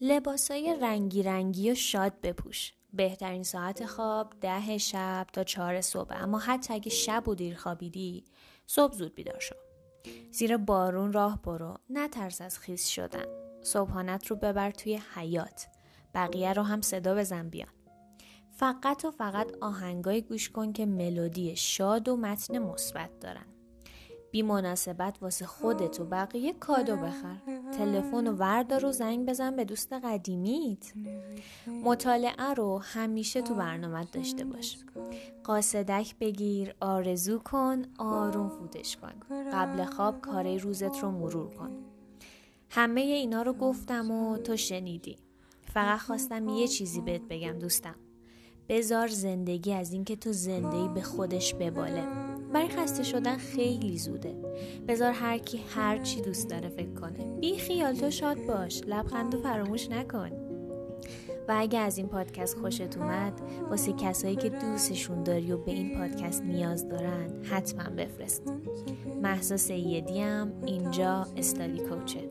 لباسای رنگی رنگی و شاد بپوش. بهترین ساعت خواب ده شب تا چهار صبح. اما حتی اگه شب و دیر خوابیدی صبح زود بیدار شو. زیر بارون راه برو. نترس از خیس شدن. صبحانت رو ببر توی حیات. بقیه رو هم صدا بزن بیان. فقط و فقط آهنگای گوش کن که ملودی شاد و متن مثبت دارن. بی مناسبت واسه خودت و بقیه کادو بخر. تلفن و وردار و زنگ بزن به دوست قدیمیت. مطالعه رو همیشه تو برنامه داشته باش. قاصدک بگیر آرزو کن آروم فوتش کن. قبل خواب کاره روزت رو مرور کن. همه اینا رو گفتم و تو شنیدی. فقط خواستم یه چیزی بهت بگم دوستم. بزار زندگی از اینکه تو زندگی به خودش بباله. برای خسته شدن خیلی زوده. بزار هر کی هر چی دوست داره فکر کنه. بی خیال تو شاد باش. لبخند و فراموش نکن. و اگه از این پادکست خوشت اومد واسه کسایی که دوستشون داری و به این پادکست نیاز دارن حتما بفرست. محسا سیدی هم اینجا استادی کوچه.